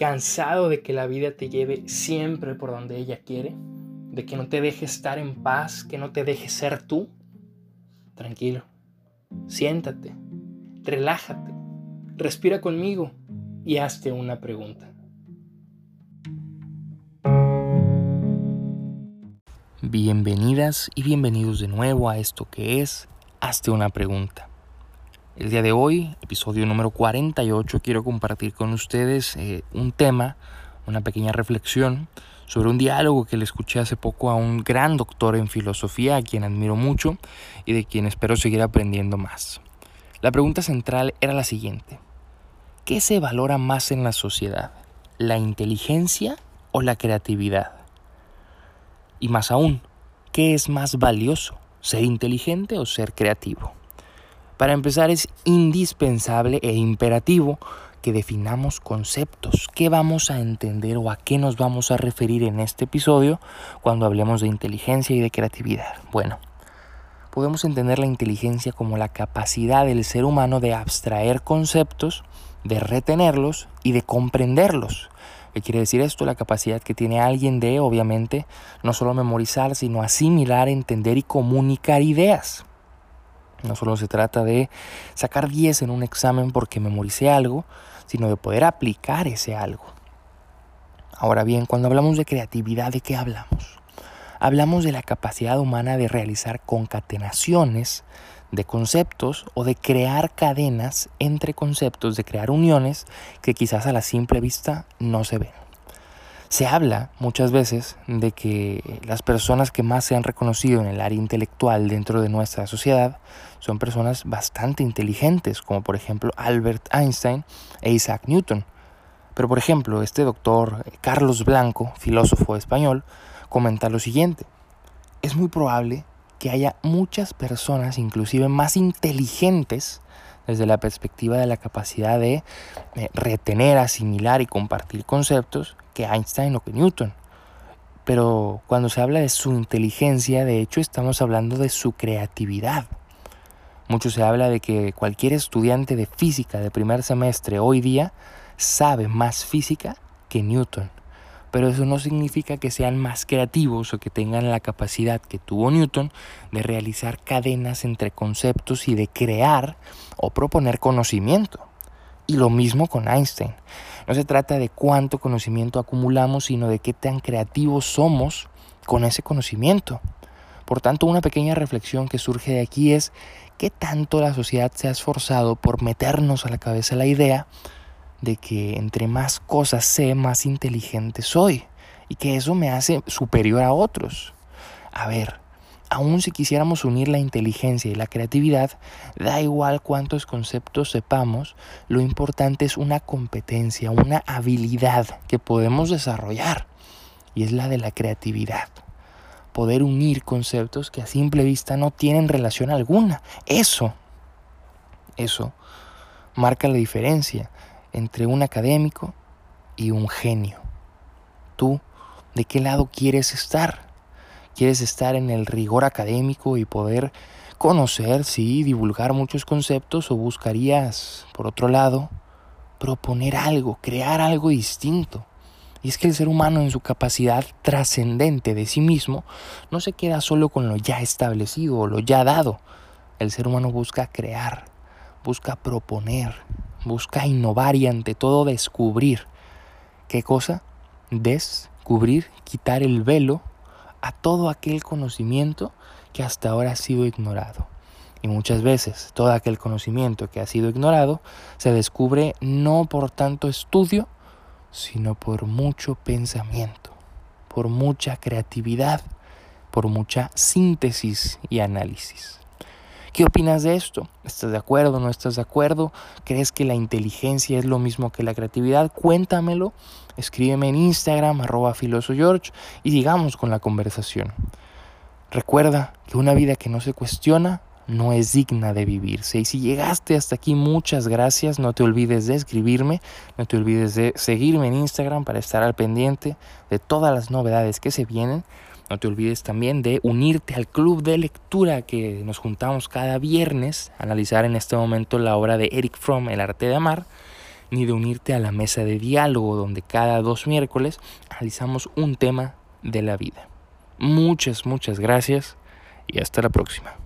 ¿Cansado de que la vida te lleve siempre por donde ella quiere? ¿De que no te deje estar en paz, que no te deje ser tú? Tranquilo, siéntate, relájate, respira conmigo y hazte una pregunta. Bienvenidas y bienvenidos de nuevo a esto que es Hazte una pregunta. El día de hoy, episodio número 48, quiero compartir con ustedes eh, un tema, una pequeña reflexión sobre un diálogo que le escuché hace poco a un gran doctor en filosofía, a quien admiro mucho y de quien espero seguir aprendiendo más. La pregunta central era la siguiente. ¿Qué se valora más en la sociedad? ¿La inteligencia o la creatividad? Y más aún, ¿qué es más valioso? ¿Ser inteligente o ser creativo? Para empezar es indispensable e imperativo que definamos conceptos, qué vamos a entender o a qué nos vamos a referir en este episodio cuando hablemos de inteligencia y de creatividad. Bueno, podemos entender la inteligencia como la capacidad del ser humano de abstraer conceptos, de retenerlos y de comprenderlos ¿Qué quiere decir esto? La capacidad que tiene alguien de, obviamente, no solo memorizar, sino asimilar, entender y comunicar ideas. No solo se trata de sacar 10 en un examen porque memoricé algo, sino de poder aplicar ese algo. Ahora bien, cuando hablamos de creatividad, ¿de qué hablamos? Hablamos de la capacidad humana de realizar concatenaciones de conceptos o de crear cadenas entre conceptos, de crear uniones que quizás a la simple vista no se ven. Se habla muchas veces de que las personas que más se han reconocido en el área intelectual dentro de nuestra sociedad son personas bastante inteligentes, como por ejemplo Albert Einstein e Isaac Newton. Pero por ejemplo, este doctor Carlos Blanco, filósofo español, comenta lo siguiente. Es muy probable que haya muchas personas, inclusive más inteligentes, desde la perspectiva de la capacidad de eh, retener, asimilar y compartir conceptos, que Einstein o que Newton. Pero cuando se habla de su inteligencia, de hecho estamos hablando de su creatividad. Mucho se habla de que cualquier estudiante de física de primer semestre hoy día sabe más física que Newton pero eso no significa que sean más creativos o que tengan la capacidad que tuvo Newton de realizar cadenas entre conceptos y de crear o proponer conocimiento. Y lo mismo con Einstein. No se trata de cuánto conocimiento acumulamos, sino de qué tan creativos somos con ese conocimiento. Por tanto, una pequeña reflexión que surge de aquí es qué tanto la sociedad se ha esforzado por meternos a la cabeza la idea de que entre más cosas sé, más inteligente soy y que eso me hace superior a otros. A ver, aun si quisiéramos unir la inteligencia y la creatividad, da igual cuántos conceptos sepamos, lo importante es una competencia, una habilidad que podemos desarrollar y es la de la creatividad. Poder unir conceptos que a simple vista no tienen relación alguna. Eso, eso marca la diferencia entre un académico y un genio. ¿Tú de qué lado quieres estar? ¿Quieres estar en el rigor académico y poder conocer, sí, divulgar muchos conceptos o buscarías, por otro lado, proponer algo, crear algo distinto? Y es que el ser humano en su capacidad trascendente de sí mismo no se queda solo con lo ya establecido o lo ya dado. El ser humano busca crear, busca proponer, busca innovar y ante todo descubrir. ¿Qué cosa? Descubrir, quitar el velo a todo aquel conocimiento que hasta ahora ha sido ignorado. Y muchas veces todo aquel conocimiento que ha sido ignorado se descubre no por tanto estudio, sino por mucho pensamiento, por mucha creatividad, por mucha síntesis y análisis. ¿Qué opinas de esto? ¿Estás de acuerdo? ¿No estás de acuerdo? ¿Crees que la inteligencia es lo mismo que la creatividad? Cuéntamelo. Escríbeme en Instagram, arroba filosogeorge, y sigamos con la conversación. Recuerda que una vida que no se cuestiona no es digna de vivirse. Y si llegaste hasta aquí, muchas gracias. No te olvides de escribirme, no te olvides de seguirme en Instagram para estar al pendiente de todas las novedades que se vienen. No te olvides también de unirte al club de lectura que nos juntamos cada viernes, a analizar en este momento la obra de Eric Fromm, El arte de amar, ni de unirte a la mesa de diálogo donde cada dos miércoles analizamos un tema de la vida. Muchas, muchas gracias y hasta la próxima.